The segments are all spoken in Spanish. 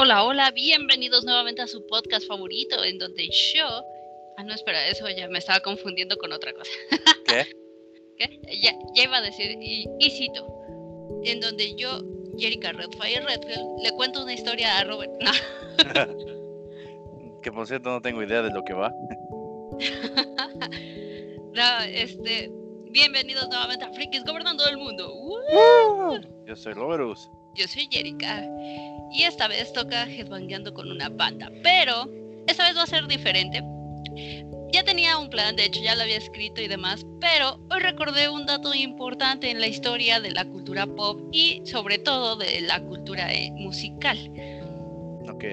Hola, hola, bienvenidos nuevamente a su podcast favorito, en donde yo. Ah, no, espera, eso ya me estaba confundiendo con otra cosa. ¿Qué? ¿Qué? Ya, ya iba a decir, y, y cito, en donde yo, Jerica Redfire Redfield, le cuento una historia a Robert. No. que por cierto no tengo idea de lo que va. no, este. Bienvenidos nuevamente a Frikis Gobernando el Mundo. Yo soy Roberus. Yo soy Jerica. Y esta vez toca headbangueando con una banda. Pero esta vez va a ser diferente. Ya tenía un plan, de hecho ya lo había escrito y demás, pero hoy recordé un dato importante en la historia de la cultura pop y sobre todo de la cultura eh, musical. Ok.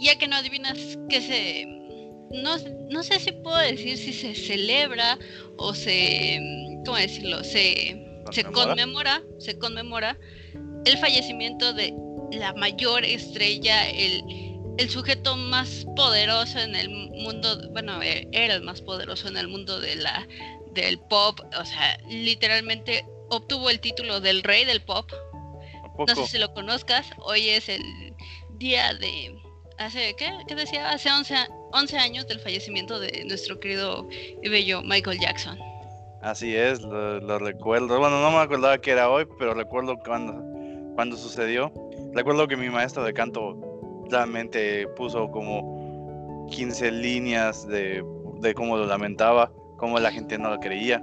Ya que no adivinas que se... No, no sé si puedo decir si se celebra o se... ¿Cómo decirlo? Se, se ¿Conmemora? conmemora, se conmemora el fallecimiento de la mayor estrella, el, el sujeto más poderoso en el mundo, bueno, e- era el más poderoso en el mundo de la, del pop, o sea, literalmente obtuvo el título del rey del pop. ¿A No sé si lo conozcas, hoy es el día de, hace, ¿qué? ¿Qué decía? Hace 11, a- 11 años del fallecimiento de nuestro querido y bello Michael Jackson. Así es, lo, lo recuerdo. Bueno, no me acordaba que era hoy, pero recuerdo cuando, cuando sucedió. Recuerdo que mi maestro de canto realmente puso como 15 líneas de, de cómo lo lamentaba, cómo la gente no lo creía.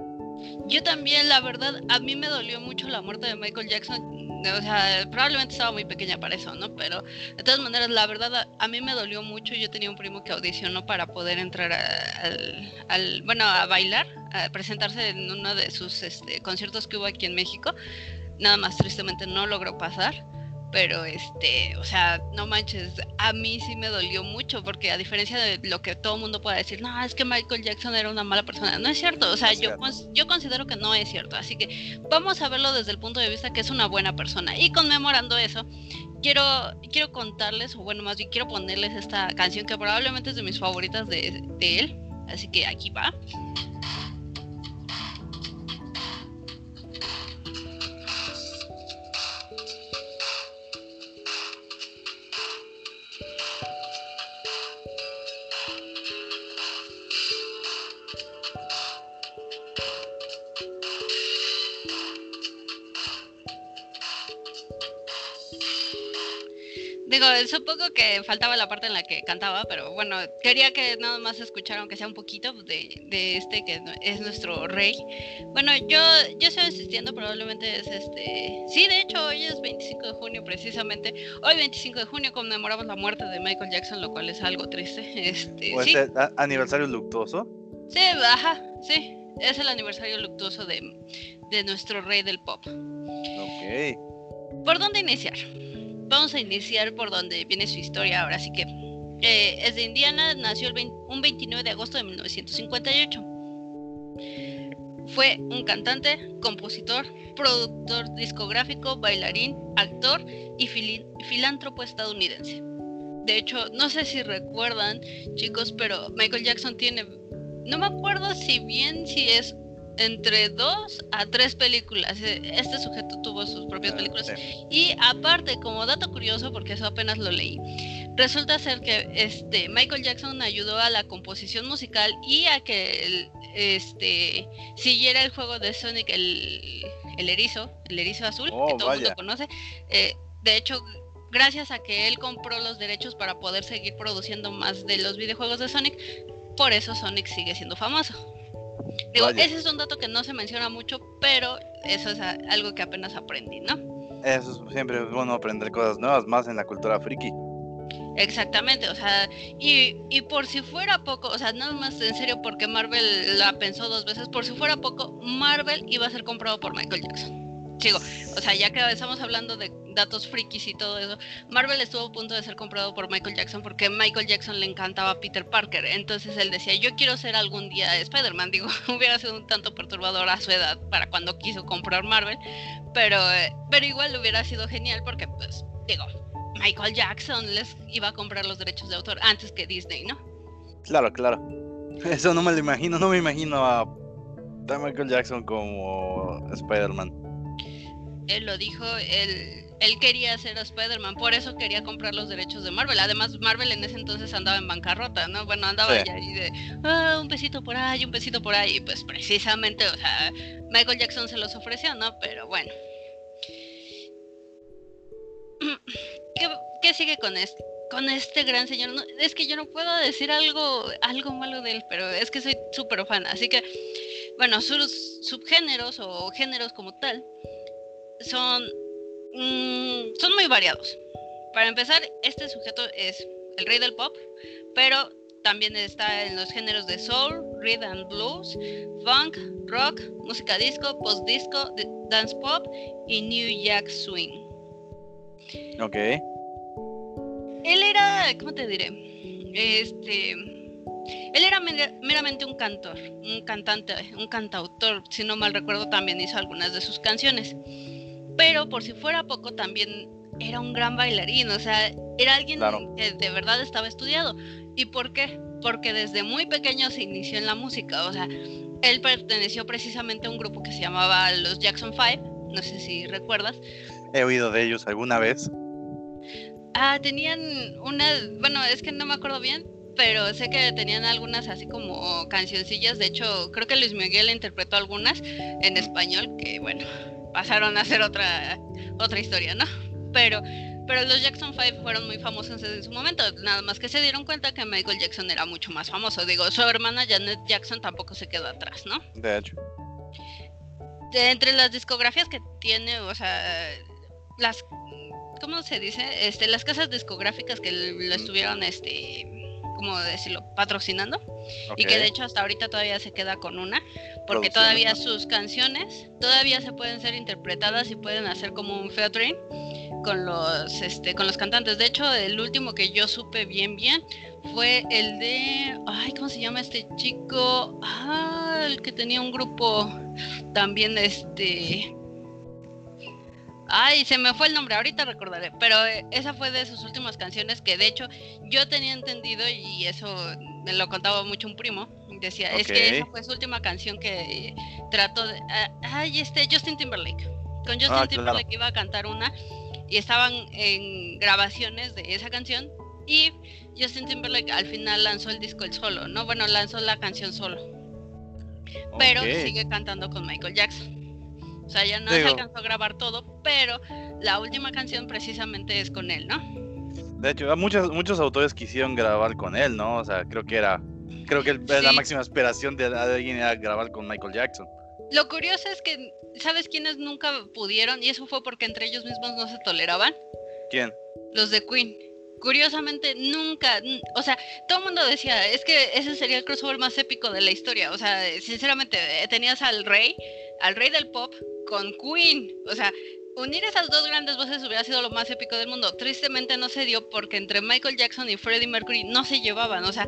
Yo también, la verdad, a mí me dolió mucho la muerte de Michael Jackson. O sea, probablemente estaba muy pequeña para eso, ¿no? Pero de todas maneras, la verdad, a, a mí me dolió mucho. Yo tenía un primo que audicionó para poder entrar a- al, al- bueno, a bailar, a presentarse en uno de sus este, conciertos que hubo aquí en México. Nada más tristemente no logró pasar. Pero este, o sea, no manches, a mí sí me dolió mucho porque a diferencia de lo que todo el mundo pueda decir, no, es que Michael Jackson era una mala persona, no es cierto, o sea, yo, cierto. yo considero que no es cierto, así que vamos a verlo desde el punto de vista que es una buena persona y conmemorando eso, quiero, quiero contarles, o bueno, más bien quiero ponerles esta canción que probablemente es de mis favoritas de, de él, así que aquí va. Digo, supongo que faltaba la parte en la que cantaba, pero bueno, quería que nada más escucharan, aunque sea un poquito, de, de este que es nuestro rey. Bueno, yo, yo estoy asistiendo, probablemente es este... Sí, de hecho, hoy es 25 de junio precisamente. Hoy 25 de junio conmemoramos la muerte de Michael Jackson, lo cual es algo triste. Este, ¿O sí, este aniversario luctuoso? sí, ajá, sí. Es el aniversario luctuoso de, de nuestro rey del pop. Ok. ¿Por dónde iniciar? Vamos a iniciar por donde viene su historia ahora, así que eh, es de Indiana, nació el vein- un 29 de agosto de 1958. Fue un cantante, compositor, productor discográfico, bailarín, actor y filántropo estadounidense. De hecho, no sé si recuerdan, chicos, pero Michael Jackson tiene, no me acuerdo si bien si es entre dos a tres películas. Eh, Este sujeto tuvo sus propias Ah, películas. Y aparte, como dato curioso, porque eso apenas lo leí, resulta ser que este Michael Jackson ayudó a la composición musical y a que el- este siguiera el juego de Sonic el, el erizo, el erizo azul, Oh, que todo el mundo conoce. Eh, de hecho, gracias a que él compró los derechos para poder seguir produciendo más de los videojuegos de Sonic, por eso Sonic sigue siendo famoso. Digo, Vaya. ese es un dato que no se menciona mucho, pero eso es algo que apenas aprendí, ¿no? Eso es siempre es bueno aprender cosas nuevas, más en la cultura friki. Exactamente, o sea, y, y por si fuera poco, o sea, nada más en serio porque Marvel la pensó dos veces, por si fuera poco, Marvel iba a ser comprado por Michael Jackson. Sigo, o sea, ya que estamos hablando de datos frikis y todo eso, Marvel estuvo a punto de ser comprado por Michael Jackson porque Michael Jackson le encantaba a Peter Parker, entonces él decía, yo quiero ser algún día Spider-Man, digo, hubiera sido un tanto perturbador a su edad para cuando quiso comprar Marvel, pero, pero igual hubiera sido genial porque, pues, digo, Michael Jackson les iba a comprar los derechos de autor antes que Disney, ¿no? Claro, claro. Eso no me lo imagino, no me imagino a Michael Jackson como Spider-Man. Él lo dijo, él, él quería hacer a Spider-Man, por eso quería comprar los derechos de Marvel. Además, Marvel en ese entonces andaba en bancarrota, ¿no? Bueno, andaba ya ahí de, ah, un pesito por ahí, un pesito por ahí. Y pues precisamente, o sea, Michael Jackson se los ofreció, ¿no? Pero bueno. ¿Qué, qué sigue con este? con este gran señor. es que yo no puedo decir algo, algo malo de él, pero es que soy súper fan. Así que, bueno, sus subgéneros o géneros como tal son, mm, son muy variados. Para empezar, este sujeto es el rey del pop, pero también está en los géneros de soul, rhythm and blues, funk, rock, música disco, post disco, dance pop y new jack swing. Ok. Él era, ¿cómo te diré? Este, él era meramente un cantor, un cantante, un cantautor, si no mal recuerdo también hizo algunas de sus canciones. Pero por si fuera poco también era un gran bailarín, o sea, era alguien que de verdad estaba estudiado. ¿Y por qué? Porque desde muy pequeño se inició en la música, o sea, él perteneció precisamente a un grupo que se llamaba los Jackson Five, no sé si recuerdas. He oído de ellos alguna vez. Ah, tenían una, bueno, es que no me acuerdo bien, pero sé que tenían algunas así como cancioncillas. De hecho, creo que Luis Miguel interpretó algunas en español que, bueno, pasaron a ser otra, otra historia, ¿no? Pero, pero los Jackson Five fueron muy famosos en su momento. Nada más que se dieron cuenta que Michael Jackson era mucho más famoso. Digo, su hermana Janet Jackson tampoco se quedó atrás, ¿no? De hecho. De, entre las discografías que tiene, o sea, las ¿cómo se dice? Este, las casas discográficas que lo estuvieron, este, ¿cómo decirlo? Patrocinando. Y que de hecho hasta ahorita todavía se queda con una, porque todavía sus canciones todavía se pueden ser interpretadas y pueden hacer como un featuring con los, este, con los cantantes. De hecho, el último que yo supe bien, bien, fue el de, ay, ¿cómo se llama este chico? Ah, el que tenía un grupo también, este, Ay, se me fue el nombre, ahorita recordaré, pero eh, esa fue de sus últimas canciones que de hecho yo tenía entendido y eso me lo contaba mucho un primo, decía, es que esa fue su última canción que trató de... Ah, ay, este, Justin Timberlake. Con Justin ah, Timberlake iba a cantar una y estaban en grabaciones de esa canción y Justin Timberlake al final lanzó el disco el solo, ¿no? Bueno, lanzó la canción solo. Pero sigue cantando con Michael Jackson. O sea, ya no se alcanzó a grabar todo, pero la última canción precisamente es con él, ¿no? De hecho, muchos, muchos autores quisieron grabar con él, ¿no? O sea, creo que era, creo que la máxima aspiración de, alguien era grabar con Michael Jackson. Lo curioso es que, ¿sabes quiénes nunca pudieron? Y eso fue porque entre ellos mismos no se toleraban. ¿Quién? Los de Queen. Curiosamente, nunca, o sea, todo el mundo decía, es que ese sería el crossover más épico de la historia. O sea, sinceramente, eh, tenías al rey, al rey del pop, con Queen. O sea, unir esas dos grandes voces hubiera sido lo más épico del mundo. Tristemente no se dio porque entre Michael Jackson y Freddie Mercury no se llevaban. O sea,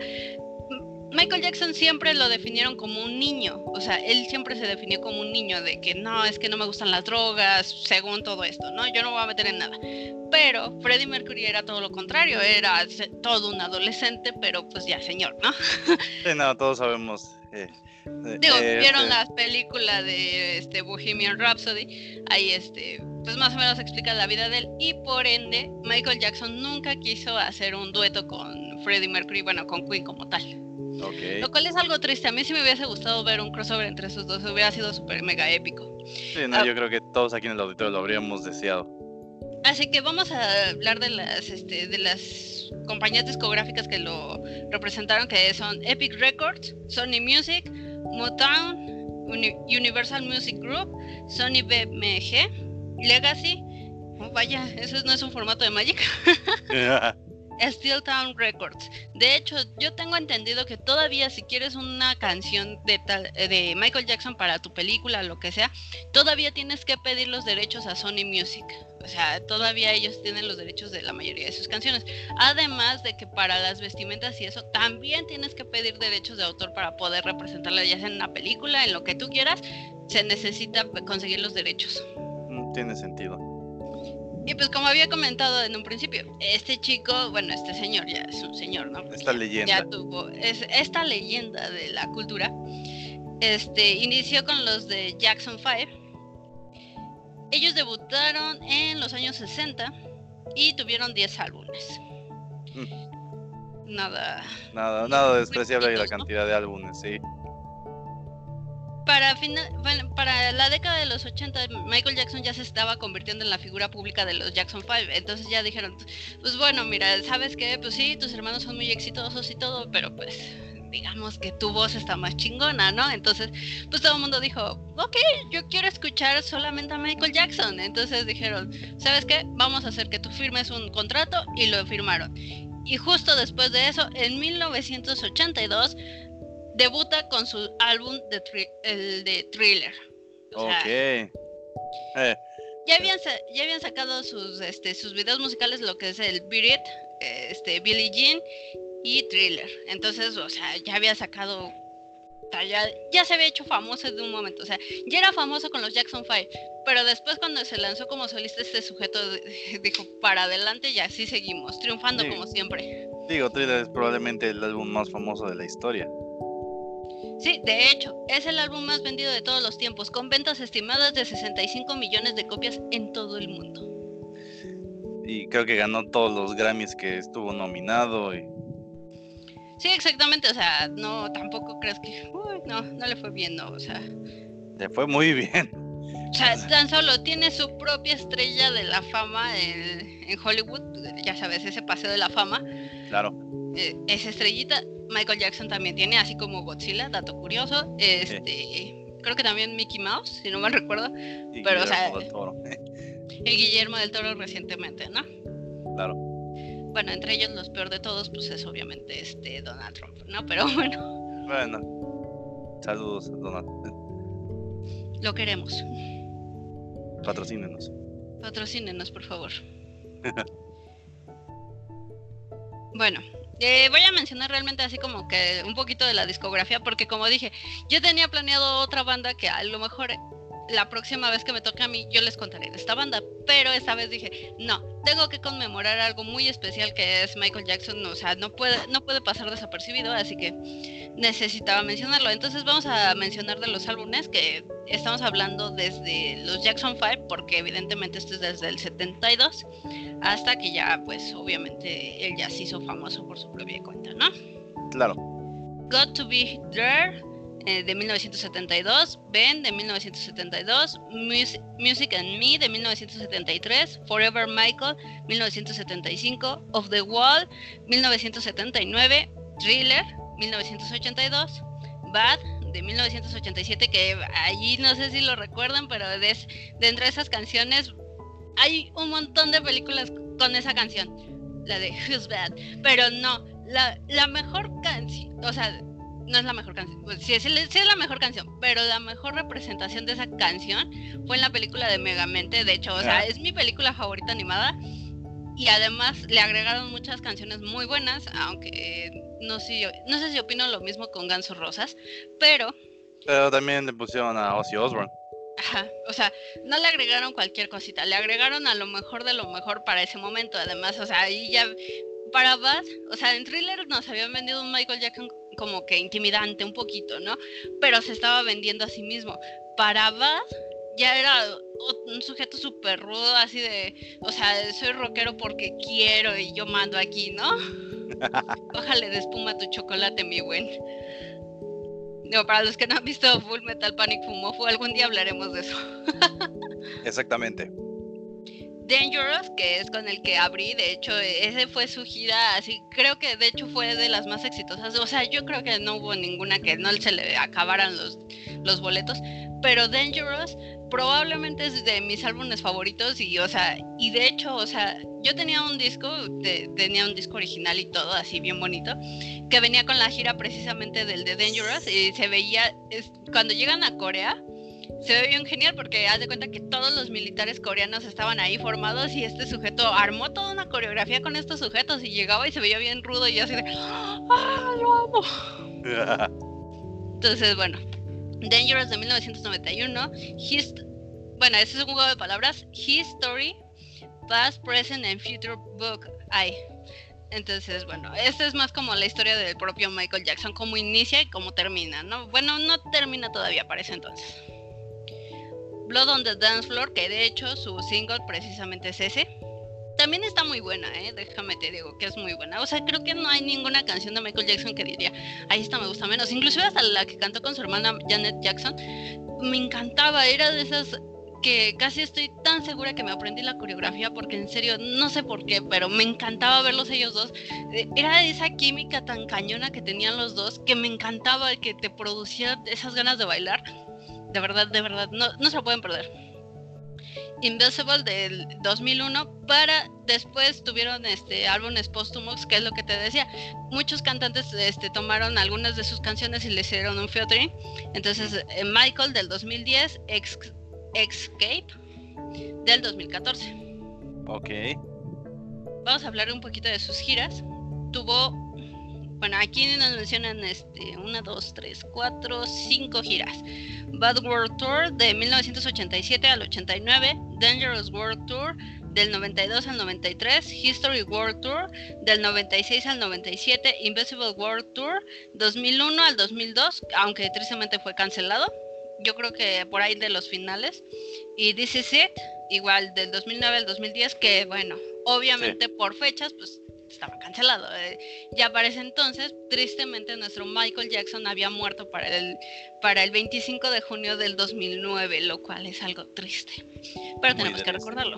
Michael Jackson siempre lo definieron como un niño. O sea, él siempre se definió como un niño de que no, es que no me gustan las drogas, según todo esto, ¿no? Yo no me voy a meter en nada. Pero Freddie Mercury era todo lo contrario, era todo un adolescente, pero pues ya señor, ¿no? Sí, no, todos sabemos. Eh, Digo, eh, vieron este las películas de este Bohemian Rhapsody, ahí este, pues más o menos explica la vida de él y por ende Michael Jackson nunca quiso hacer un dueto con Freddie Mercury, bueno, con Queen como tal. Lo cual es algo triste. A mí sí me hubiese gustado ver un crossover entre esos dos. Hubiera sido súper mega épico. Sí, no, ah. yo creo que todos aquí en el auditorio lo habríamos deseado. Así que vamos a hablar de las, este, de las compañías discográficas que lo representaron, que son Epic Records, Sony Music, Motown, Universal Music Group, Sony BMG, Legacy. Oh, vaya, eso no es un formato de Magic. Steel Town Records. De hecho, yo tengo entendido que todavía si quieres una canción de, de Michael Jackson para tu película, lo que sea, todavía tienes que pedir los derechos a Sony Music. O sea, todavía ellos tienen los derechos de la mayoría de sus canciones. Además de que para las vestimentas y eso, también tienes que pedir derechos de autor para poder representarla ya sea en una película, en lo que tú quieras, se necesita conseguir los derechos. Mm, tiene sentido. Y pues como había comentado en un principio, este chico, bueno, este señor ya es un señor, ¿no? Esta leyenda. Ya tuvo es, esta leyenda de la cultura. Este inició con los de Jackson 5 ellos debutaron en los años 60 y tuvieron 10 álbumes. Mm. Nada. Nada, nada despreciable la poquitos, ¿no? cantidad de álbumes, sí. Para, la década de los 80, Michael Jackson ya se estaba convirtiendo en la figura pública de los Jackson 5. Entonces ya dijeron, pues bueno, mira, ¿sabes qué? Pues sí, tus hermanos son muy exitosos y todo, pero pues digamos que tu voz está más chingona, ¿no? Entonces, pues todo el mundo dijo, ok, yo quiero escuchar solamente a Michael Jackson. Entonces dijeron, ¿sabes qué? Vamos a hacer que tú firmes un contrato y lo firmaron. Y justo después de eso, en 1982, debuta con su álbum de, el de Thriller. O sea, Ok. Eh, ya habían, ya habían sacado sus, este, sus videos musicales, lo que es el Beat este, Billie Jean y Thriller. Entonces, o sea, ya había sacado, ya, ya se había hecho famoso de un momento. O sea, ya era famoso con los Jackson 5. Pero después cuando se lanzó como solista este sujeto dijo, para adelante y así seguimos, triunfando como siempre. digo, Thriller es probablemente el álbum más famoso de la historia. Sí, de hecho, es el álbum más vendido de todos los tiempos, con ventas estimadas de 65 millones de copias en todo el mundo. Y creo que ganó todos los Grammys que estuvo nominado. Y... Sí, exactamente, o sea, no, tampoco crees que, uy, no, no le fue bien, no, o sea, Le fue muy bien. o sea, tan solo tiene su propia estrella de la fama en, en Hollywood, ya sabes, ese paseo de la fama, Claro. eh, esa estrellita, Michael Jackson también tiene, así como Godzilla, dato curioso, este, creo que también Mickey Mouse, si no mal recuerdo, Y Pero, o Guillermo sea, del Toro. y Guillermo del Toro recientemente, ¿no? Claro. Bueno, entre ellos los peor de todos, pues es obviamente este Donald Trump, ¿no? Pero bueno, Bueno. Saludos, Donald. lo queremos. Patrocínenos. Patrocínenos, por favor. bueno, eh, voy a mencionar realmente así como que un poquito de la discografía, porque como dije, yo tenía planeado otra banda que a lo mejor la próxima vez que me toque a mí yo les contaré de esta banda, pero esta vez dije, no, tengo que conmemorar algo muy especial que es Michael Jackson, o sea, no puede, no puede pasar desapercibido, así que necesitaba mencionarlo. Entonces vamos a mencionar de los álbumes que estamos hablando desde los Jackson 5, porque evidentemente este es desde el 72, hasta que ya, pues obviamente él ya se hizo famoso por su propia cuenta, ¿no? Claro. Got to Be There eh, de 1972, Ben de 1972, Mus- Music and Me de 1973, Forever Michael 1975, Of the Wall 1979, Thriller 1982, Bad de 1987, que allí no sé si lo recuerdan, pero dentro de esas canciones hay un montón de películas con esa canción, la de Who's Bad, pero no, la, la mejor canción, o sea, no es la mejor canción, pues, sí, es, sí es la mejor canción, pero la mejor representación de esa canción fue en la película de Megamente, de hecho, o sea, Ah. es mi película favorita animada y además le agregaron muchas canciones muy buenas, aunque no sé, yo- no sé si opino lo mismo con Ganso Rosas, pero Pero también le pusieron a Ozzy Osbourne. Ajá, o sea, no le agregaron cualquier cosita, le agregaron a lo mejor de lo mejor para ese momento, además, o sea, ahí ya, para Bad, o sea, en Thriller nos habían vendido un Michael Jackson como que intimidante un poquito, ¿no? Pero se estaba vendiendo a sí mismo. Para Bad ya era un sujeto súper rudo, así de, o sea, soy rockero porque quiero y yo mando aquí, ¿no? Ojalá de espuma tu chocolate, mi buen. No, para los que no han visto Full Metal Panic Fumofu, algún día hablaremos de eso. Exactamente. Dangerous, que es con el que abrí, de hecho, ese fue su gira, así, creo que de hecho fue de las más exitosas, o sea, yo creo que no hubo ninguna que no se le acabaran los, los boletos, pero Dangerous probablemente es de mis álbumes favoritos y, o sea, y de hecho, o sea, yo tenía un disco, de- tenía un disco original y todo, así bien bonito, que venía con la gira precisamente del de Dangerous y se veía, es- cuando llegan a Corea, se ve bien genial porque haz de cuenta que todos los militares coreanos estaban ahí formados y este sujeto armó toda una coreografía con estos sujetos y llegaba y se veía bien rudo y así de ¡Ah, lo amo! Entonces, bueno, Dangerous de 1991, His, bueno, ese es un juego de palabras, History, Past, Present and Future Book I. Entonces, bueno, esta es más como la historia del propio Michael Jackson, cómo inicia y cómo termina, ¿no? Bueno, no termina todavía para ese entonces. Blood on the Dance Floor, que de hecho su single precisamente es ese. También está muy buena, ¿eh? déjame te digo que es muy buena. O sea, creo que no hay ninguna canción de Michael Jackson que diría, ahí esta me gusta menos. Inclusive hasta la que cantó con su hermana Janet Jackson, me encantaba. Era de esas que casi estoy tan segura que me aprendí la coreografía porque en serio no sé por qué, pero me encantaba verlos ellos dos. Eh, era esa química tan cañona que tenían los dos que me encantaba, que te producía esas ganas de bailar. De verdad, de verdad, no, no se lo pueden perder. Invisible del 2001 para después tuvieron este álbumes póstumos que es lo que te decía. Muchos cantantes este, tomaron algunas de sus canciones y le hicieron un featuring. Entonces eh, Michael del 2010 Escape del 2014 ok. Vamos a hablar un poquito de sus giras. Tuvo bueno, aquí nos mencionan este, una, dos, tres, cuatro, cinco giras. Bad World Tour de 1987 al 89, Dangerous World Tour del 92 al 93, History World Tour del 96 al 97, Invisible World Tour 2001 al 2002, aunque tristemente fue cancelado. Yo creo que por ahí de los finales. Y This Is It, igual del 2009 al 2010, que bueno, obviamente por fechas, pues estaba cancelado. Eh, ya para ese entonces, tristemente, nuestro Michael Jackson había muerto para el, para el 25 de junio del 2009, lo cual es algo triste. Pero tenemos que recordarlo.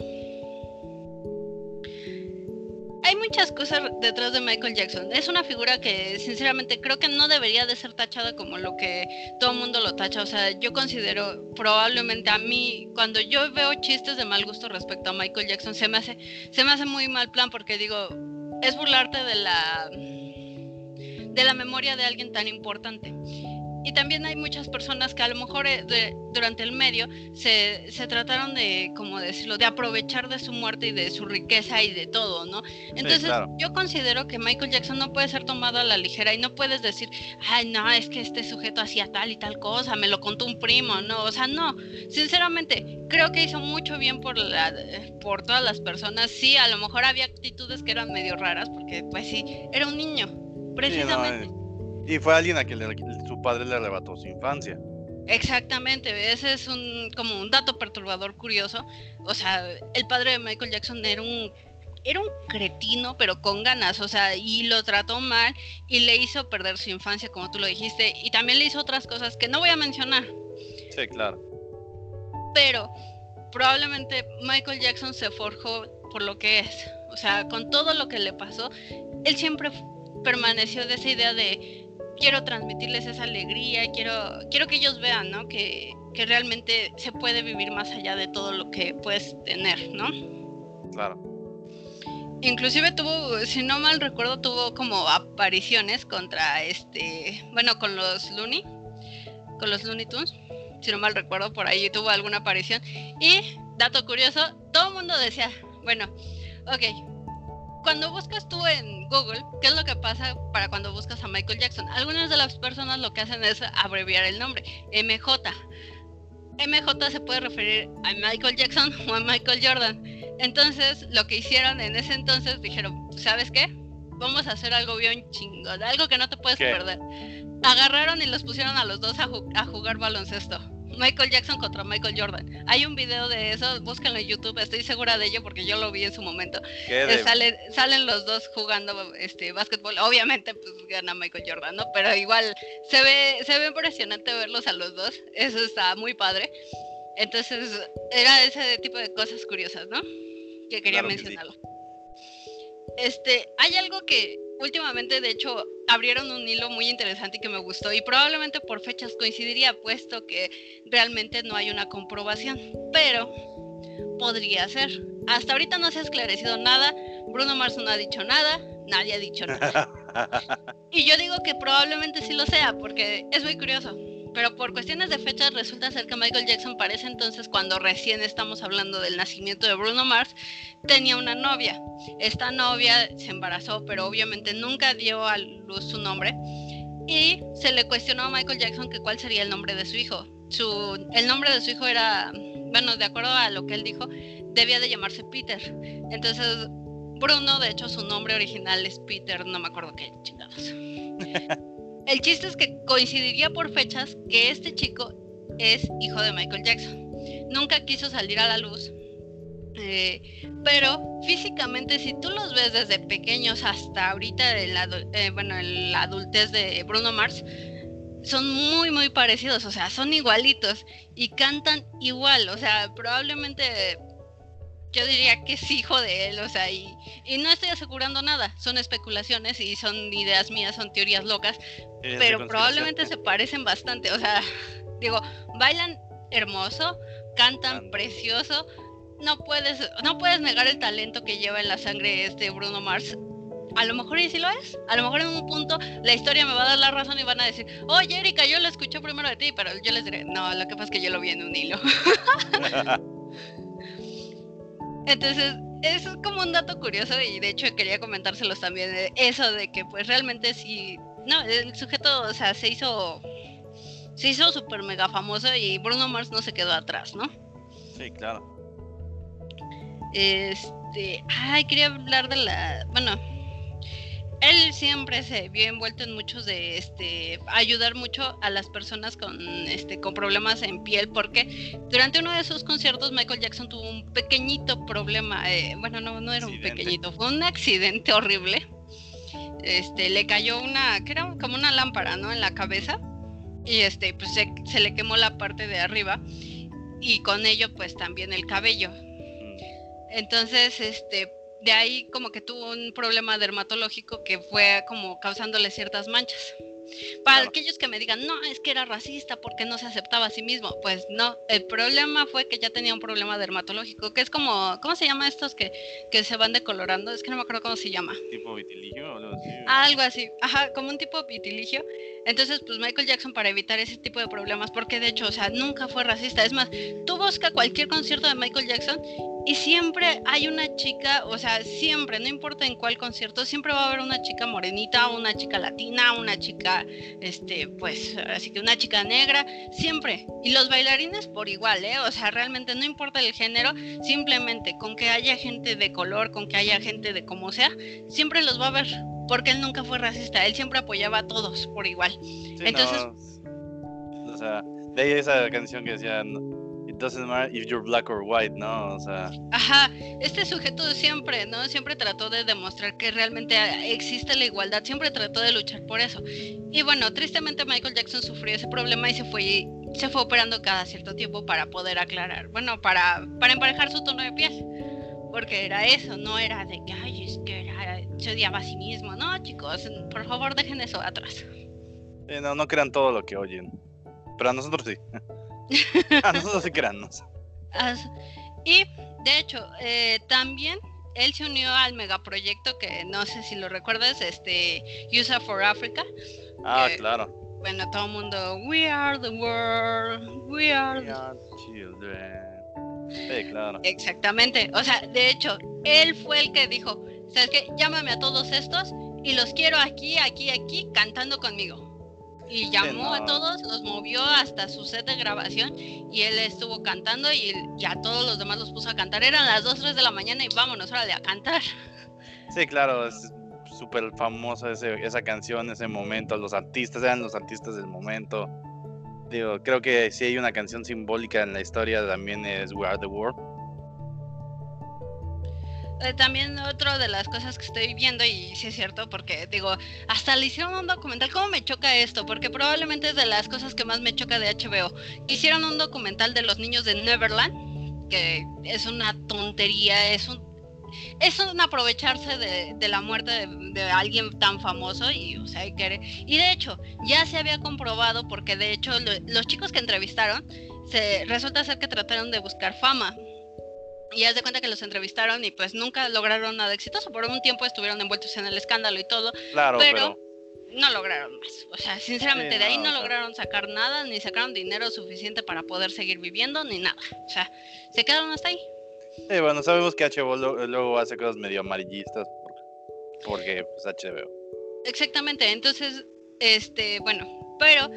Hay muchas cosas detrás de Michael Jackson. Es una figura que sinceramente creo que no debería de ser tachada como lo que todo el mundo lo tacha. O sea, yo considero probablemente a mí, cuando yo veo chistes de mal gusto respecto a Michael Jackson, se me hace, se me hace muy mal plan porque digo, es burlarte de la de la memoria de alguien tan importante. Y también hay muchas personas que a lo mejor eh, durante el medio se, se, trataron de, como decirlo, de aprovechar de su muerte y de su riqueza y de todo, ¿no? Entonces yo considero que Michael Jackson no puede ser tomado a la ligera y no puedes decir, ay, no, es que este sujeto hacía tal y tal cosa, me lo contó un primo, no, o sea, no, sinceramente creo que hizo mucho bien por, la, por todas las personas, sí, a lo mejor había actitudes que eran medio raras, porque pues sí, era un niño, precisamente. Eh, y fue alguien a quien su padre le arrebató su infancia. Exactamente, ese es un como un dato perturbador curioso. O sea, el padre de Michael Jackson era un era un cretino, pero con ganas, o sea, y lo trató mal y le hizo perder su infancia, como tú lo dijiste, y también le hizo otras cosas que no voy a mencionar. Sí, claro. Pero probablemente Michael Jackson se forjó por lo que es, o sea, con todo lo que le pasó, él siempre permaneció de esa idea de quiero transmitirles esa alegría, quiero, quiero que ellos vean, ¿no? Que, que realmente se puede vivir más allá de todo lo que puedes tener, ¿no? Claro. Inclusive tuvo, si no mal recuerdo, tuvo como apariciones contra este, bueno, con los Looney, con los Looney Tunes, si no mal recuerdo, por ahí tuvo alguna aparición. Y, dato curioso, todo el mundo decía, bueno, ok, cuando buscas tú en Google, ¿qué es lo que pasa para cuando buscas a Michael Jackson? Algunas de las personas lo que hacen es abreviar el nombre, MJ. MJ se puede referir a Michael Jackson o a Michael Jordan. Entonces, lo que hicieron en ese entonces, dijeron, ¿sabes qué? Vamos a hacer algo bien chingón, algo que no te puedes perder. Agarraron y los pusieron a los dos a jugar baloncesto. Michael Jackson contra Michael Jordan. Hay un video de eso, búsquenlo en YouTube, estoy segura de ello porque yo lo vi en su momento. Eh, salen los dos jugando este básquetbol. Obviamente, pues gana Michael Jordan, ¿no? Pero igual se ve, se ve impresionante verlos a los dos. Eso está muy padre. Entonces, era ese tipo de cosas curiosas, ¿no? Que quería mencionarlo. Este, hay algo que últimamente, de hecho, abrieron un hilo muy interesante y que me gustó y probablemente por fechas coincidiría, puesto que realmente no hay una comprobación, pero podría ser. Hasta ahorita no se ha esclarecido nada, Bruno Mars no ha dicho nada, nadie ha dicho nada. y yo digo que probablemente sí lo sea, porque es muy curioso. Pero por cuestiones de fechas resulta ser que Michael Jackson parece entonces cuando recién estamos hablando del nacimiento de Bruno Mars, tenía una novia. Esta novia se embarazó, pero obviamente nunca dio a luz su nombre. Y se le cuestionó a Michael Jackson que cuál sería el nombre de su hijo. Su, el nombre de su hijo era, bueno, de acuerdo a lo que él dijo, debía de llamarse Peter. Entonces, Bruno, de hecho, su nombre original es Peter, no me acuerdo qué chingados. El chiste es que coincidiría por fechas que este chico es hijo de Michael Jackson. nunca quiso salir a la luz. Eh, pero físicamente, si tú los ves desde pequeños hasta ahorita, en la, eh, bueno, en la adultez de Bruno Mars, son muy, muy parecidos, o sea, son igualitos y cantan igual, o sea, probablemente yo diría que es hijo de él, o sea, y, y, no estoy asegurando nada, son especulaciones y son ideas mías, son teorías locas, pero probablemente se parecen bastante, o sea, digo, bailan hermoso, cantan precioso, no puedes, no puedes negar el talento que lleva en la sangre este Bruno Mars. A lo mejor y sí lo es. A lo mejor en un punto la historia me va a dar la razón y van a decir, oye Erika, yo lo escuché primero de ti, pero yo les diré, no, lo que pasa es que yo lo vi en un hilo. Entonces, eso es como un dato curioso y de hecho quería comentárselos también, eso de que pues realmente sí, no, el sujeto, o sea, se hizo, se hizo súper mega famoso y Bruno Mars no se quedó atrás, ¿no? Sí, claro. Este, ay, quería hablar de la, bueno, él siempre se vio envuelto en muchos de este ayudar mucho a las personas con este con problemas en piel porque durante uno de sus conciertos Michael Jackson tuvo un pequeñito problema eh, bueno no no era un pequeñito fue un accidente horrible. Este le cayó una que era como una lámpara no en la cabeza y este pues se, se le quemó la parte de arriba y con ello pues también el cabello. Entonces, este, de ahí como que tuvo un problema dermatológico que fue como causándole ciertas manchas. Para aquellos que me digan, no, es que era racista porque no se aceptaba a sí mismo, pues no, el problema fue que ya tenía un problema dermatológico, que es como, ¿cómo se llama estos que, que se van decolorando? Es que no me acuerdo cómo se llama. ¿Tipo vitiligio o algo así? Algo así, ajá, como un tipo vitiligio. Entonces, pues Michael Jackson para evitar ese tipo de problemas, porque de hecho, o sea, nunca fue racista. Es más, tú busca cualquier concierto de Michael Jackson y siempre hay una chica, o sea, siempre, no importa en cuál concierto, siempre va a haber una chica morenita, una chica latina, una chica, este, pues, así que una chica negra, siempre. Y los bailarines por igual, ¿eh? O sea, realmente no importa el género, simplemente con que haya gente de color, con que haya gente de como sea, siempre los va a ver, porque él nunca fue racista, él siempre apoyaba a todos por igual. Entonces... O sea, de ahí esa canción que decía doesn't matter if you're black or white, ¿no? O sea. Ajá, este sujeto siempre, ¿no? Siempre trató de demostrar que realmente existe la igualdad, siempre trató de luchar por eso. Y bueno, tristemente Michael Jackson sufrió ese problema y se fue se fue operando cada cierto tiempo para poder aclarar, bueno, para para emparejar su tono de piel. Porque era eso, no era de que, ay, es que era, se odiaba a sí mismo. No, chicos, por favor, dejen eso atrás. no, no crean todo lo que oyen. Pero a nosotros sí. A nosotros sí. Y de hecho, eh, también él se unió al megaproyecto que no sé si lo recuerdas, este USA for Africa. Ah, claro. Bueno, todo el mundo, we are the world, we are, the... children. Sí, claro. Exactamente. O sea, de hecho, él fue el que dijo, ¿sabes qué? Llámame a todos estos y los quiero aquí, aquí, aquí, cantando conmigo y llamó a todos, los movió hasta su set de grabación y él estuvo cantando y ya todos los demás los puso a cantar. Eran las 2, 3 de la mañana y vámonos, órale, a cantar. Sí, claro, es súper famosa esa canción, ese momento, los artistas eran los artistas del momento. Digo, creo que si hay una canción simbólica en la historia también es We Are the World eh, también otra de las cosas que estoy viendo, y sí es cierto, porque digo, hasta le hicieron un documental, ¿cómo me choca esto? Porque probablemente es de las cosas que más me choca de HBO. Hicieron un documental de los niños de Neverland, que es una tontería, es un es un aprovecharse de, la muerte de, alguien tan famoso y o sea y de hecho ya se había comprobado porque de hecho los chicos que entrevistaron se resulta ser que trataron de buscar fama y haz de cuenta que los entrevistaron y pues nunca lograron nada exitoso. Por un tiempo estuvieron envueltos en el escándalo y todo. Claro, pero, no lograron más. O sea, sinceramente, de ahí no, lograron sacar nada, ni sacaron dinero suficiente para poder seguir viviendo, ni nada. O sea, se quedaron hasta ahí. Sí, bueno, sabemos que HBO luego hace cosas medio amarillistas porque, pues HBO. Exactamente, entonces, este, bueno, pero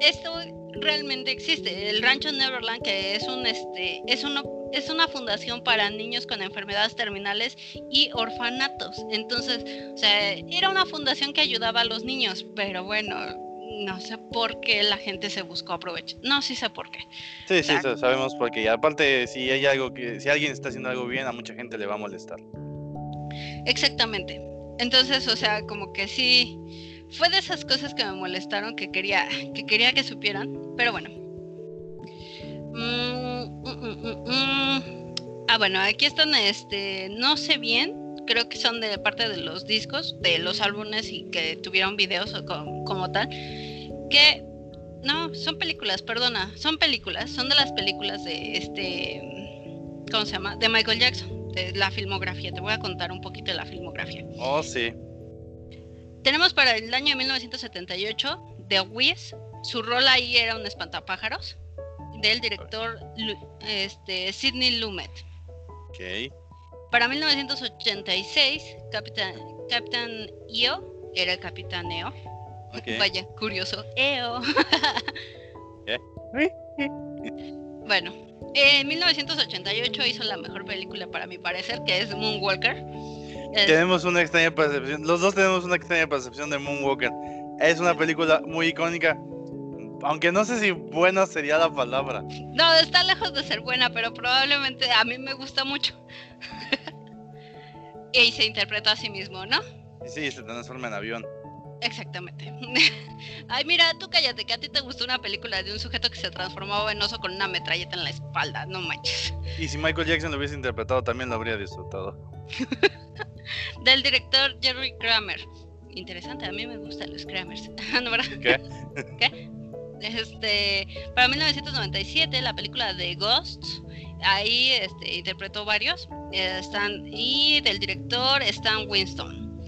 esto realmente existe. El Rancho Neverland, que es un, este, es uno es una fundación para niños con enfermedades terminales y orfanatos. Entonces, o sea, era una fundación que ayudaba a los niños, pero bueno, no sé por qué la gente se buscó aprovechar. No, sí sé por qué. Sí, sí, sabemos porque y aparte si hay algo que si alguien está haciendo algo bien a mucha gente le va a molestar. Exactamente. Entonces, o sea, como que sí fue de esas cosas que me molestaron que quería que quería que supieran, pero bueno. Mm, mm, mm, ah, bueno, aquí están este, no sé bien, creo que son de parte de los discos, de los álbumes y que tuvieron videos como, como tal, que no, son películas, perdona, son películas, son de las películas de este, ¿cómo se llama? De Michael Jackson, de la filmografía. Te voy a contar un poquito de la filmografía. Oh, sí. Tenemos para el año de 1978 The Wiz, su rol ahí era un espantapájaros, del director este, Sidney Lumet. Ok. Para 1986, Capitán, Capitán Io era el Capitán EO. Vaya, curioso. EO. bueno, en 1988 hizo la mejor película para mi parecer, que es Moonwalker. Tenemos una extraña percepción, los dos tenemos una extraña percepción de Moonwalker. Es una película muy icónica, aunque no sé si buena sería la palabra. No, está lejos de ser buena, pero probablemente a mí me gusta mucho. y se interpretó a sí mismo, ¿no? Sí, se transforma en avión. Exactamente. Ay, mira, tú cállate, que a ti te gustó una película de un sujeto que se transformaba en oso con una metralleta en la espalda, no manches. Y si Michael Jackson lo hubiese interpretado, también lo habría disfrutado. Del director Jerry Kramer. Interesante, a mí me gustan los Kramers. ¿Qué? ¿Qué? Este, para 1997, la película de Ghosts, ahí este, interpretó varios, están, y del director Stan Winston.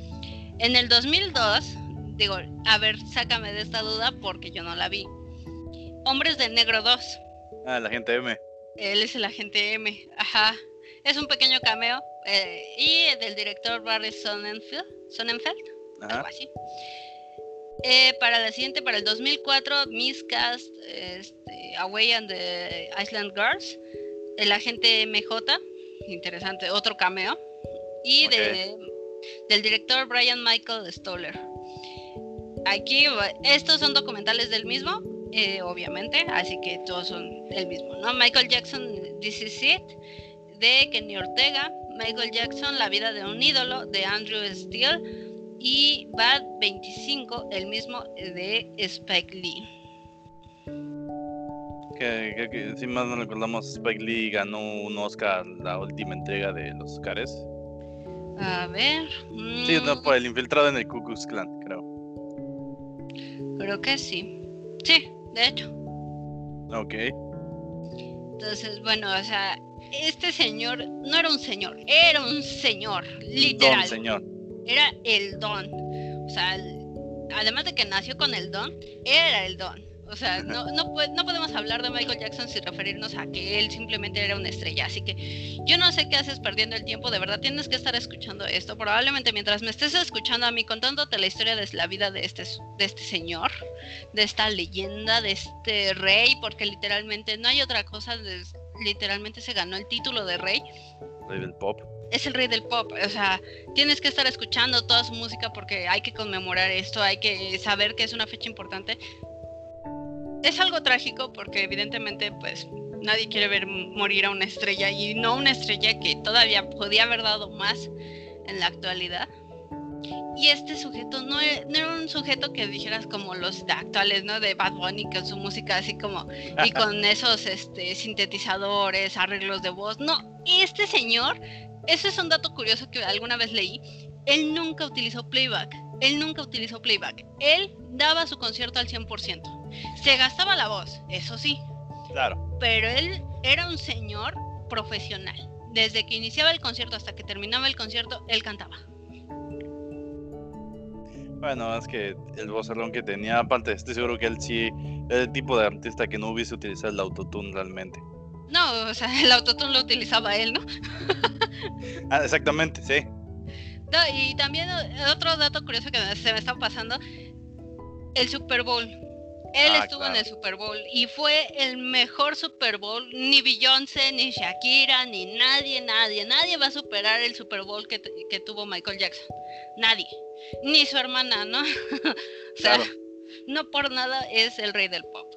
En el 2002, digo, a ver, sácame de esta duda porque yo no la vi. Hombres de Negro 2. Ah, el agente M. Él es el agente M, ajá. Es un pequeño cameo. Eh, y del director Barry Sonnenfeld, Sonnenfeld algo así. Eh, para la siguiente, para el 2004, Miss Cast, este, Away and the Island Girls, el agente MJ, interesante, otro cameo, y de, del director Brian Michael Stoller. Aquí, estos son documentales del mismo, eh, obviamente, así que todos son el mismo, ¿no? Michael Jackson, This Is It, de Kenny Ortega, Michael Jackson, La vida de un ídolo, de Andrew Steele, y Bad 25, el mismo de Spike Lee. Que, si más no recordamos, Spike Lee ganó un Oscar, la última entrega de los Oscars. A ver. Sí, no, mm. por el infiltrado en el Ku Klux Klan, creo. Creo que sí. Sí, de hecho. Ok. Entonces, bueno, o sea, este señor no era un señor, era un señor, literal. Un señor era el don. O sea, además de que nació con el don, era el don. O sea, no, no, no, podemos hablar de Michael Jackson sin referirnos a que él simplemente era una estrella. Así que yo no sé qué haces perdiendo el tiempo. De verdad tienes que estar escuchando esto. Probablemente mientras me estés escuchando a mí contándote la historia de la vida de este, de este señor, de esta leyenda, de este rey, porque literalmente no hay otra cosa. literalmente se ganó el título de rey. Rey del pop es el rey del pop, o sea, tienes que estar escuchando toda su música porque hay que conmemorar esto, hay que saber que es una fecha importante. Es algo trágico porque evidentemente pues nadie quiere ver morir a una estrella y no una estrella que todavía podía haber dado más en la actualidad. Y este sujeto no, e, era un sujeto que dijeras como los actuales, ¿no? De Bad Bunny con su música así como y con esos este, sintetizadores, arreglos de voz. No, este señor ese es un dato curioso que alguna vez leí. Él nunca utilizó playback. Él nunca utilizó playback. Él daba su concierto al 100%. Se gastaba la voz, eso sí. Claro. Pero él era un señor profesional. Desde que iniciaba el concierto hasta que terminaba el concierto, él cantaba. Bueno, es que el vocerrón que tenía, aparte, estoy seguro que él sí era el tipo de artista que no hubiese utilizado el autotune realmente. No, o sea, el autotune lo utilizaba él, ¿no? ah, exactamente, sí. No, y también otro dato curioso que se me está pasando, el Super Bowl. Él ah, estuvo en el Super Bowl y fue el mejor Super Bowl. Ni Beyoncé, ni Shakira, ni nadie, nadie, nadie va a superar el Super Bowl que, tuvo Michael Jackson. Nadie. Ni su hermana, ¿no? o sea, No por nada es el rey del pop.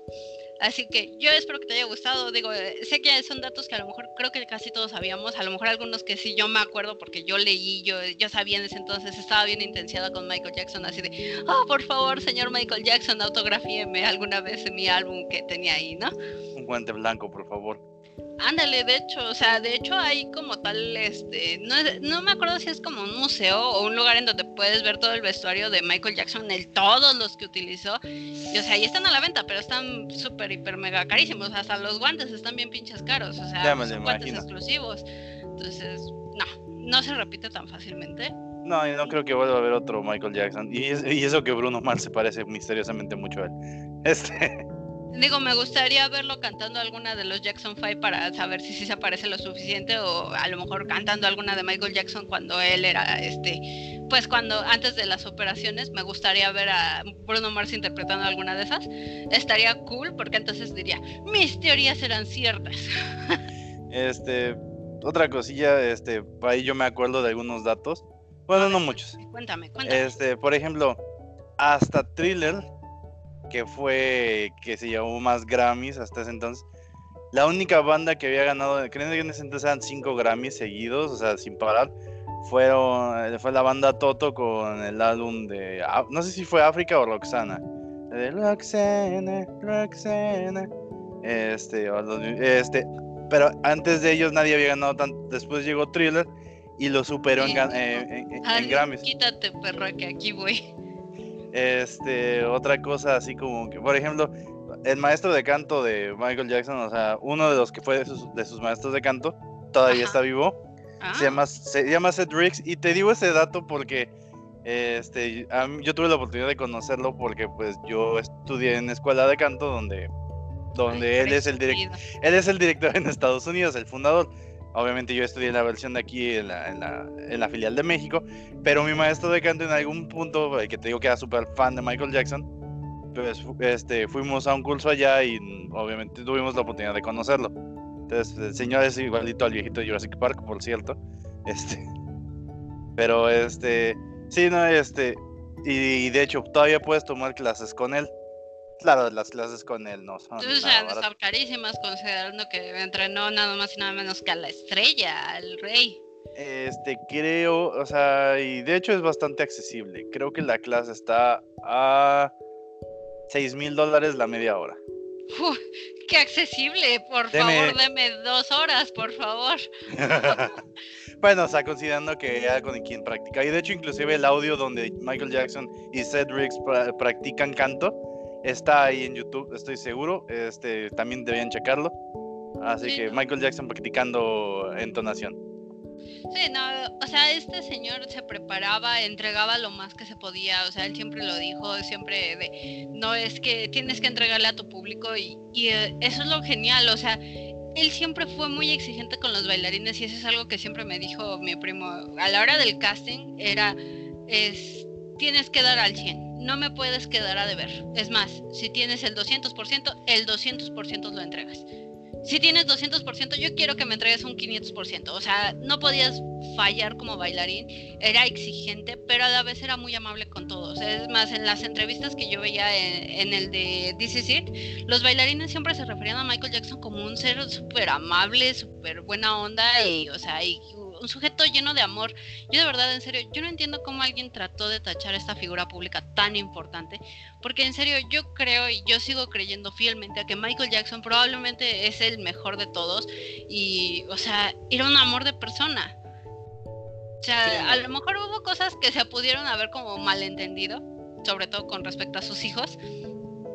Así que yo espero que te haya gustado. Digo, eh, sé que son datos que a lo mejor creo que casi todos sabíamos. A lo mejor algunos que sí yo me acuerdo porque yo leí, yo, yo sabía en ese entonces, estaba bien intensiada con Michael Jackson, así de, oh, por favor, señor Michael Jackson, autografíeme alguna vez en mi álbum que tenía ahí, ¿no? Un guante blanco, por favor. Ándale, de hecho, o sea, de hecho hay como tal, este, no, no me acuerdo si es como un museo o un lugar en donde puedes ver todo el vestuario de Michael Jackson, el, todos los que utilizó, y, o sea, ahí están a la venta, pero están súper, hiper, mega carísimos, hasta los guantes están bien pinches caros, o sea, son guantes exclusivos, entonces, no, no se repite tan fácilmente. No, y no creo que vuelva a haber otro Michael Jackson, y, y eso que Bruno Mars se parece misteriosamente mucho a él, este... Digo, me gustaría verlo cantando alguna de los Jackson 5 para saber si sí se aparece lo suficiente o a lo mejor cantando alguna de Michael Jackson cuando él era, este, pues cuando antes de las operaciones me gustaría ver a Bruno Mars interpretando alguna de esas. Estaría cool porque entonces diría, mis teorías eran ciertas. Este, otra cosilla, este, ahí yo me acuerdo de algunos datos. Bueno, no muchos. Cuéntame, cuéntame. Este, por ejemplo, hasta Thriller que fue que se llevó más Grammys hasta ese entonces. La única banda que había ganado, creo que en ese entonces eran cinco Grammys seguidos, o sea, sin parar, fueron, fue la banda Toto con el álbum de, no sé si fue África o Roxana. De Roxana, Roxana. Este, este, pero antes de ellos nadie había ganado tanto. Después llegó Thriller y lo superó en, eh, en, Grammys. Quítate, perro, que aquí voy. Este, otra cosa así como que, por ejemplo, el maestro de canto de Michael Jackson, o sea, uno de los que fue de sus, maestros de canto, todavía está vivo. Se, ah. llama, se llama Seth Riggs. Y te digo ese dato porque este, yo tuve la oportunidad de conocerlo porque pues yo estudié en escuela de canto donde, donde él, es el él es el director en Estados Unidos, el fundador. Obviamente yo estudié la versión de aquí en la, en la, filial de México, pero mi maestro de canto en algún punto, que te digo que era súper fan de Michael Jackson, pues este, fuimos a un curso allá y obviamente tuvimos la oportunidad de conocerlo. Entonces, el señor es igualito al viejito de Jurassic Park, por cierto. Este, pero este, sí, no, este, y de hecho todavía puedes tomar clases con él. Claro, las clases con él no son. Entonces, carísimas, considerando que entrenó nada más y nada menos que a la estrella, al rey. Este, creo, o sea, y de hecho es bastante accesible. Creo que la clase está a 6 mil dólares la media hora. ¡Qué accesible! Por favor, deme dos horas, por favor. bueno, o sea, considerando que algo de quien practica. Y de hecho, inclusive el audio donde Michael Jackson y Cedric practican canto Está ahí en YouTube, estoy seguro. Este, también debían checarlo. Así que Michael Jackson practicando entonación. Sí, no, o sea, este señor se preparaba, entregaba lo más que se podía, o sea, él siempre lo dijo, siempre de, no es que tienes que entregarle a tu público y, y eh, eso es lo genial, o sea, él siempre fue muy exigente con los bailarines y eso es algo que siempre me dijo mi primo, a la hora del casting era, es, tienes que dar al 100, no me puedes quedar a deber. Es más, si tienes el 200%, el 200% lo entregas. Si tienes 200%, yo quiero que me entregues un 500%. O sea, no podías fallar como bailarín. Era exigente, pero a la vez era muy amable con todos. Es más, en las entrevistas que yo veía en, el de This Is It, los bailarines siempre se referían a Michael Jackson como un ser súper amable, súper buena onda y, o sea, y un sujeto lleno de amor. Yo de verdad, en serio, yo no entiendo cómo alguien trató de tachar esta figura pública tan importante, porque en serio yo creo y yo sigo creyendo fielmente a que Michael Jackson probablemente es el mejor de todos y, o sea, era un amor de persona. O sea, a lo mejor hubo cosas que se pudieron haber como malentendido, sobre todo con respecto a sus hijos.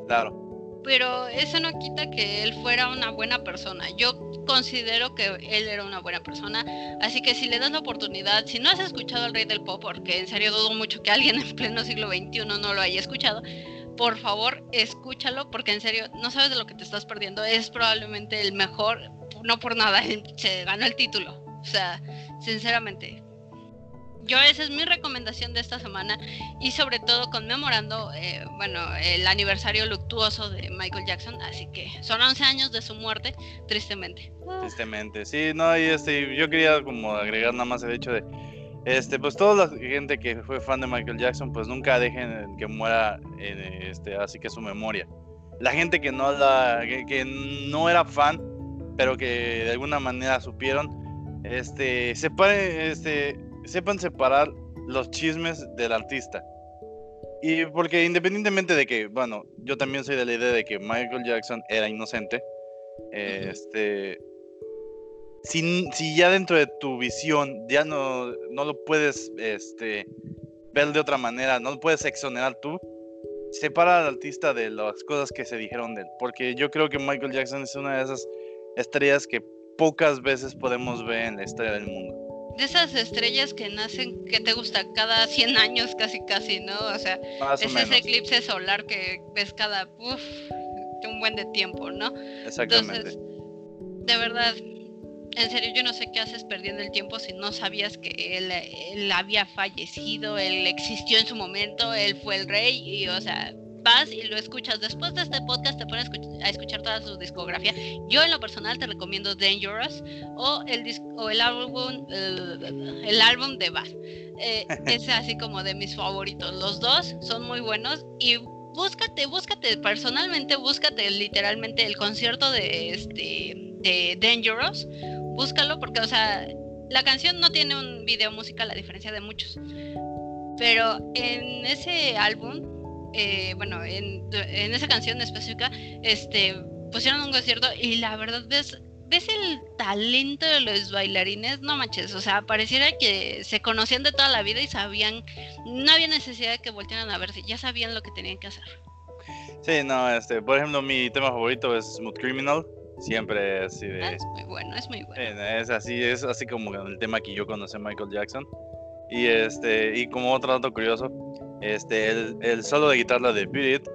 Claro pero eso no quita que él fuera una buena persona. Yo considero que él era una buena persona, así que si le das la oportunidad, si no has escuchado al Rey del Pop, porque en serio dudo mucho que alguien en pleno siglo XXI no lo haya escuchado, por favor escúchalo, porque en serio no sabes de lo que te estás perdiendo. Es probablemente el mejor, no por nada, se ganó el título. O sea, sinceramente, yo esa es mi recomendación de esta semana y sobre todo conmemorando, eh, bueno, el aniversario luctuoso de Michael Jackson, así que son 11 años de su muerte, tristemente. Tristemente, sí, no, y este, yo quería como agregar nada más el hecho de, este, pues toda la gente que fue fan de Michael Jackson, pues nunca dejen que muera en este, así que su memoria. La gente que no la, que, no era fan, pero que de alguna manera supieron, este, este, sepan separar los chismes del artista. Y porque independientemente de que, bueno, yo también soy de la idea de que Michael Jackson era inocente, este, si, si, ya dentro de tu visión ya no, no lo puedes este, ver de otra manera, no lo puedes exonerar tú, separa al artista de las cosas que se dijeron de él. Porque yo creo que Michael Jackson es una de esas estrellas que pocas veces podemos ver en la historia del mundo. De esas estrellas que nacen, que te gusta cada 100 años casi casi, ¿no? O sea, es ese eclipse solar que ves cada, uff, un buen de tiempo, ¿no? Exactamente. Entonces, de verdad, en serio, yo no sé qué haces perdiendo el tiempo si no sabías que él, había fallecido, él existió en su momento, él fue el rey y, o sea, vas y lo escuchas. Después de este podcast te pones a escuchar toda su discografía. Yo en lo personal te recomiendo Dangerous o el, o el álbum el, álbum de Bath. Eh, es así como de mis favoritos. Los dos son muy buenos y búscate, búscate, personalmente búscate literalmente el concierto de este de Dangerous búscalo porque, o sea, la canción no tiene un video musical a diferencia de muchos. Pero en ese álbum, eh, bueno, en, esa canción específica, este, pusieron un concierto y la verdad ves, ves el talento de los bailarines, no manches, o sea, pareciera que se conocían de toda la vida y sabían, no había necesidad de que voltearan a verse, ya sabían lo que tenían que hacer. Sí, no, este, por ejemplo, mi tema favorito es Smooth Criminal, Siempre así de. Es muy bueno, es muy bueno. Es así, es así como el tema que yo conocí a Michael Jackson. Y este, y como otro dato curioso, este, el, el solo de guitarra de Beat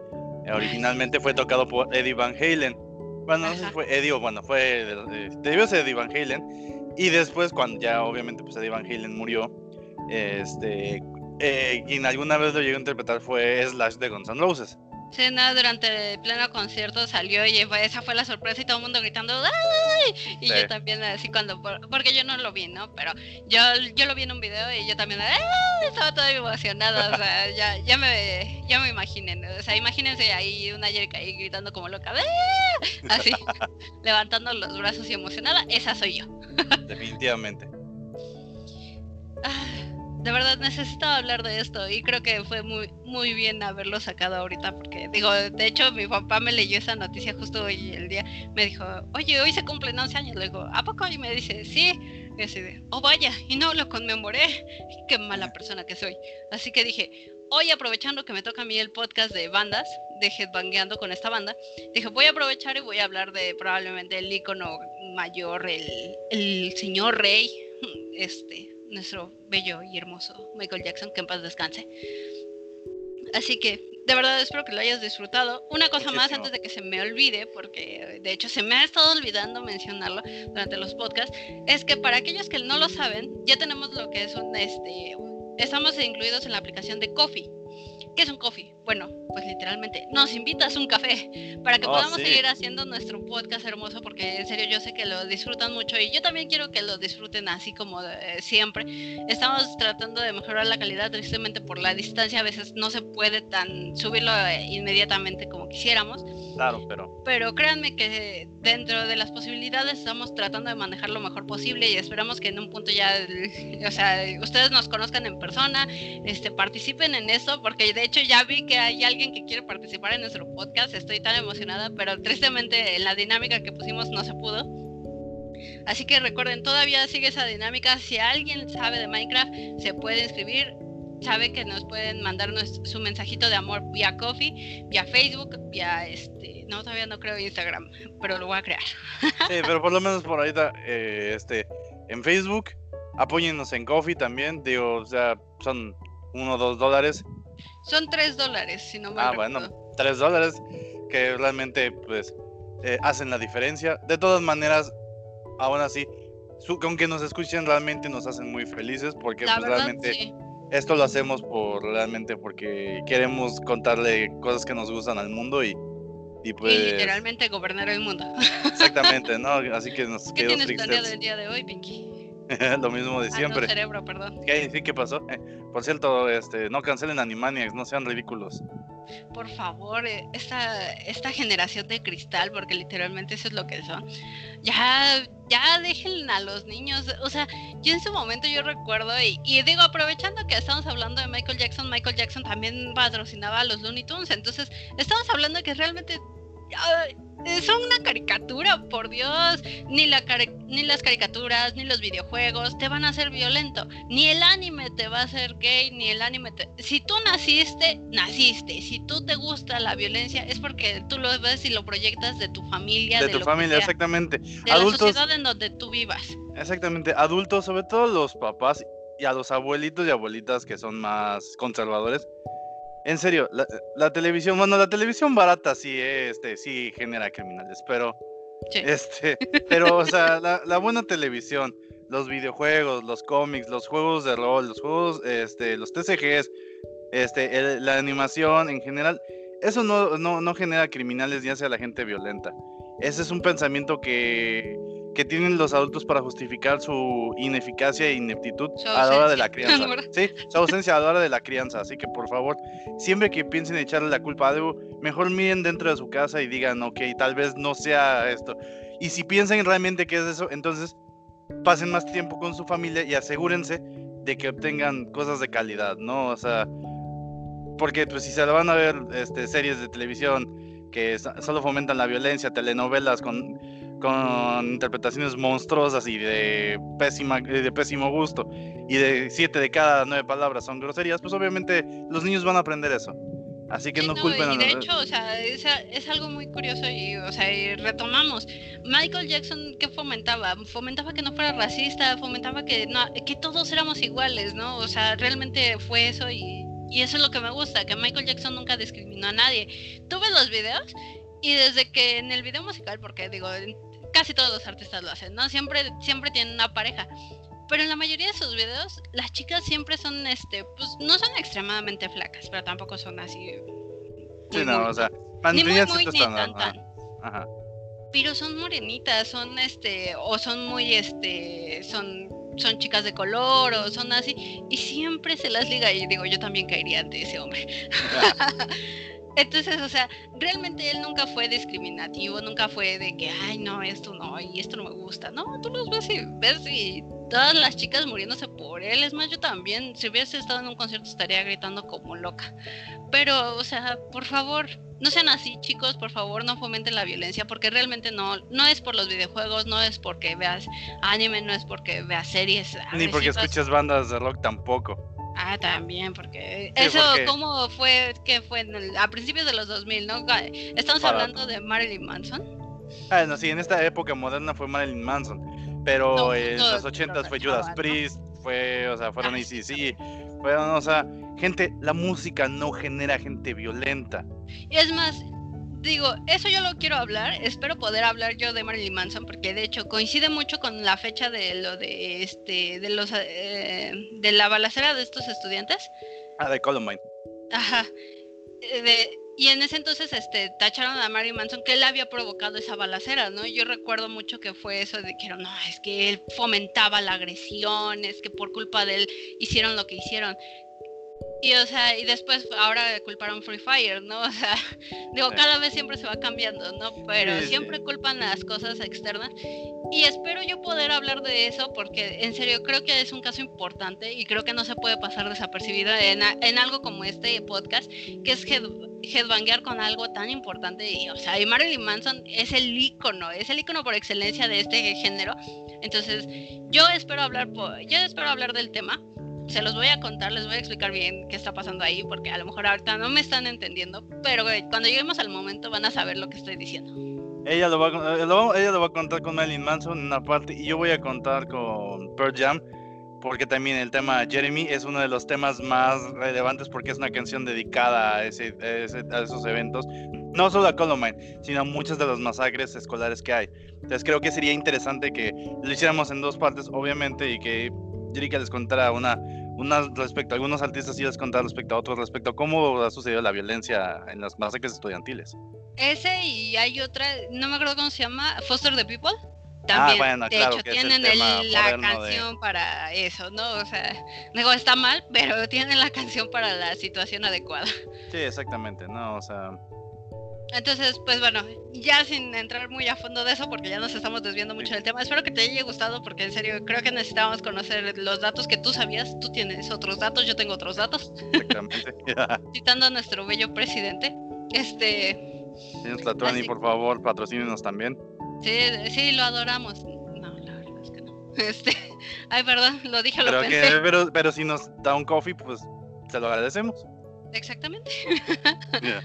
originalmente fue tocado por Eddie Van Halen. Bueno, no sé si fue Eddie o bueno, fue debió ser Eddie Van Halen. Y después, cuando ya obviamente pues Eddie Van Halen murió, este, eh, quien alguna vez lo llegó a interpretar fue Slash de Guns N' Roses cena durante el pleno concierto salió y esa fue la sorpresa y todo el mundo gritando ¡Ay! y yo también así cuando porque yo no lo vi no pero yo yo lo vi en un video y yo también estaba toda emocionada o sea ya, ya me ya me imaginen o sea imagínense ahí una Jerica ahí gritando como loca así levantando los brazos y emocionada esa soy yo. Definitivamente. Ah, de verdad necesitaba hablar de esto y creo que fue muy muy bien haberlo sacado ahorita porque digo, de hecho mi papá me leyó esa noticia justo hoy el día, me dijo, oye, hoy se cumplen 11 años, le digo, ¿a poco? Y me dice, sí, y así de, oh vaya, y no lo conmemoré, qué mala persona que soy. Así que dije, hoy aprovechando que me toca a mí el podcast de bandas, de Headbangueando con esta banda, dije, voy a aprovechar y voy a hablar de probablemente el icono mayor, el, el señor rey, este, nuestro bello y hermoso Michael Jackson, que en paz descanse. Así que de verdad espero que lo hayas disfrutado. Una cosa más antes de que se me olvide, porque de hecho se me ha estado olvidando mencionarlo durante los podcasts, es que para aquellos que no lo saben, ya tenemos lo que es un, este, estamos incluidos en la aplicación de Coffee. ¿Qué es un coffee? Bueno, pues literalmente nos invitas un café para que oh, podamos seguir haciendo nuestro podcast hermoso porque en serio yo sé que lo disfrutan mucho y yo también quiero que lo disfruten así como eh, siempre. Estamos tratando de mejorar la calidad tristemente por la distancia a veces no se puede tan subirlo eh, inmediatamente como quisiéramos. Claro, pero pero créanme que dentro de las posibilidades estamos tratando de manejar lo mejor posible y esperamos que en un punto ya o sea, ustedes nos conozcan en persona, este participen en eso porque de hecho ya vi que hay alguien que quiere participar en nuestro podcast, estoy tan emocionada, pero tristemente en la dinámica que pusimos no se pudo. Así que recuerden, todavía sigue esa dinámica. Si alguien sabe de Minecraft, se puede inscribir. Sabe que nos pueden mandar su mensajito de amor vía Coffee, vía Facebook, vía este. No, todavía no creo Instagram, pero lo voy a crear. Sí, pero por lo menos por ahorita, eh, este, en Facebook, apóyennos en Coffee también. Digo, o sea, son uno o dos dólares son tres dólares, si no me Ah, bueno, tres dólares que realmente pues eh, hacen la diferencia. De todas maneras, aún así, su, aunque nos escuchen realmente nos hacen muy felices porque pues, realmente esto lo hacemos por realmente porque queremos contarle cosas que nos gustan al mundo y y pues literalmente gobernar el mundo. Exactamente, ¿no? Así que nos ¿Qué tienes planeado el día de hoy, Pinky? Lo mismo de Ah, no, siempre. cerebro, perdón. ¿Qué, sí, ¿qué pasó? Eh, por cierto, este, no cancelen Animaniacs, no sean ridículos. Por favor, eh, esta, esta generación de cristal, porque literalmente eso es lo que son, ya, ya dejen a los niños. O sea, yo en su momento yo recuerdo, y, y digo, aprovechando que estamos hablando de Michael Jackson, Michael Jackson también patrocinaba a los Looney Tunes, entonces estamos hablando de que realmente son una caricatura, por Dios. Ni, la cari- ni las caricaturas, ni los videojuegos te van a hacer violento. Ni el anime te va a hacer gay, ni el anime te... Si tú naciste, naciste. Si tú te gusta la violencia, es porque tú lo ves y lo proyectas de tu familia, De de, tu lo que familia, sea, exactamente. de Adultos, la sociedad en donde tú vivas. exactamente. Adultos, sobre todo los papás y a los abuelitos y abuelitas que son más conservadores. En serio, la, la televisión, bueno, la televisión barata sí, este, sí genera criminales, pero Sí. Este, pero, o sea, la, la buena televisión, los videojuegos, los cómics, los juegos de rol, los juegos, este, los TCGs, este, el- la animación en general, eso no, no, no genera criminales ni hace a la gente violenta. Ese es un pensamiento que, que tienen los adultos para justificar su ineficacia e ineptitud a la hora de la crianza. Sí, su ausencia a la hora de la crianza. Así que, por favor, siempre que piensen echarle la culpa a algo, mejor miren dentro de su casa y digan, ok, tal vez no sea esto. Y si piensan realmente que es eso, entonces pasen más tiempo con su familia y asegúrense de que obtengan cosas de calidad, ¿no? O sea, porque pues si se van a ver este, series de televisión que so- solo fomentan la violencia, telenovelas con, con interpretaciones monstruosas y de, pésima, eh, de pésimo gusto, y de siete de cada nueve palabras son groserías, pues obviamente los niños van a aprender eso. Así que Sí, no, no, culpen a y de los... hecho, o sea, es, es algo muy curioso y, o sea, y retomamos. Michael Jackson, ¿qué fomentaba? Fomentaba que no fuera racista, fomentaba que, no, que todos éramos iguales, ¿no? O sea, realmente fue eso y, y eso es lo que me gusta, que Michael Jackson nunca discriminó a nadie. Tuve los videos y desde que en el video musical, porque digo, casi todos los artistas lo hacen, ¿no? Siempre, siempre tienen una pareja. Pero en la mayoría de sus videos, las chicas siempre son, este, pues no son extremadamente flacas, pero tampoco son así. Sí, no, muy- o sea, ni muy, muy, ni tan, tan. ajá. Pero son morenitas, son, este, o son muy, este, son, son chicas de color, o son así, y siempre se las liga, y digo, yo también caería ante ese hombre. Entonces, o sea, realmente él nunca fue discriminativo, nunca fue de que, ay, no, esto no, y esto no me gusta. No, tú los ves y ves y todas las chicas muriéndose por él. Es más, yo también, si hubiese estado en un concierto, estaría gritando como loca. Pero, o sea, por favor, no sean así, chicos, por favor, no fomenten la violencia, porque realmente no, no es por los videojuegos, no es porque veas anime, no es porque veas series. Ni porque escuchas bandas de rock tampoco. Ah, también, porque Sí, eso, porque- ¿cómo fue que fue en el- a principios de los 2000, no? Estamos Para- hablando de Marilyn Manson. Ah, no, sí, en esta época moderna fue Marilyn Manson, pero No, en justo los ochentas fue Judas ¿no? Priest, fue, o sea, fueron Ah, ACC, sí, fueron, o sea, gente, la música no genera gente violenta. Y es más, digo, eso yo lo quiero hablar, espero poder hablar yo de Marilyn Manson, porque de hecho coincide mucho con la fecha de lo de este, de los, eh, de la balacera de estos estudiantes. Ah, de Columbine. Ajá. Eh, de- y en ese entonces este, tacharon a Marilyn Manson que él había provocado esa balacera, ¿no? Yo recuerdo mucho que fue eso de que no, es que él fomentaba la agresión, es que por culpa de él hicieron lo que hicieron. Y o sea, y después ahora culparon Free Fire, ¿no? O sea, digo, cada vez siempre se va cambiando, ¿no? Pero siempre culpan las cosas externas. Y espero yo poder hablar de eso porque en serio creo que es un caso importante y creo que no se puede pasar desapercibido en, algo como este podcast, que es head, headbanguear con algo tan importante. Y, o sea, y Marilyn Manson es el ícono, es el ícono por excelencia de este género. Entonces, yo espero hablar, yo espero hablar del tema. Se los voy a contar, les voy a explicar bien qué está pasando ahí, porque a lo mejor ahorita no me están entendiendo, pero cuando lleguemos al momento van a saber lo que estoy diciendo. Ella lo, va, a eh, lo ella lo va a contar con Marilyn Manson en una parte y yo voy a contar con Pearl Jam porque también el tema Jeremy es uno de los temas más relevantes porque es una canción dedicada a, ese, a ese- a esos eventos, no solo a Columbine, sino a muchas de las masacres escolares que hay. Entonces creo que sería interesante que lo hiciéramos en dos partes, obviamente, y que Jerica les contara una, una respecto a algunos artistas y les contara respecto a otros, respecto a cómo ha sucedido la violencia en las masacres estudiantiles. Ese y hay otra, no me acuerdo cómo se llama, Foster the People. También, bueno, de claro hecho, el tienen el- tema la moderno de- canción para eso, ¿no? O sea, digo, está mal, pero tienen la canción para la situación adecuada. Sí, exactamente, no, o sea, Entonces, pues bueno, ya sin entrar muy a fondo de eso, porque ya nos estamos desviando mucho del tema, espero que te haya gustado, porque en serio creo que necesitábamos conocer los datos que tú sabías. Tú tienes otros datos, yo tengo otros datos. exactamente. Citando a nuestro bello presidente. Este, Señor Tlatuani, Así- por favor, patrocínenos también. sí, sí, lo adoramos. No, la verdad es que no. Este, ay, perdón, lo dije, lo Pero, pensé. que, pero, pero si nos da un coffee, pues se lo agradecemos. Exactamente. Ya.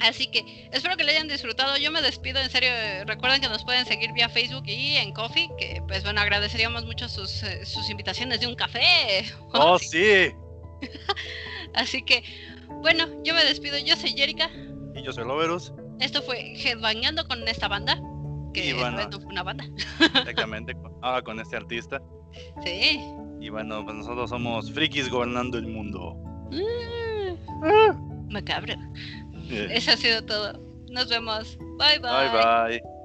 Así que espero que lo hayan disfrutado. Yo me despido, en serio. eh, Recuerden que nos pueden seguir vía Facebook y en Coffee, que pues bueno, agradeceríamos mucho sus, eh, sus invitaciones de un café. Oh, sí. Así que, bueno, yo me despido. Yo soy Jerica. Y yo soy Loverus, Esto fue Headbangando con esta banda. Que bueno. no fue una banda. exactamente, ahora con este artista. Sí. Y bueno, pues nosotros somos frikis gobernando el mundo. Mm, Macabro. Eso ha sido todo. Nos vemos. Bye bye. Bye bye.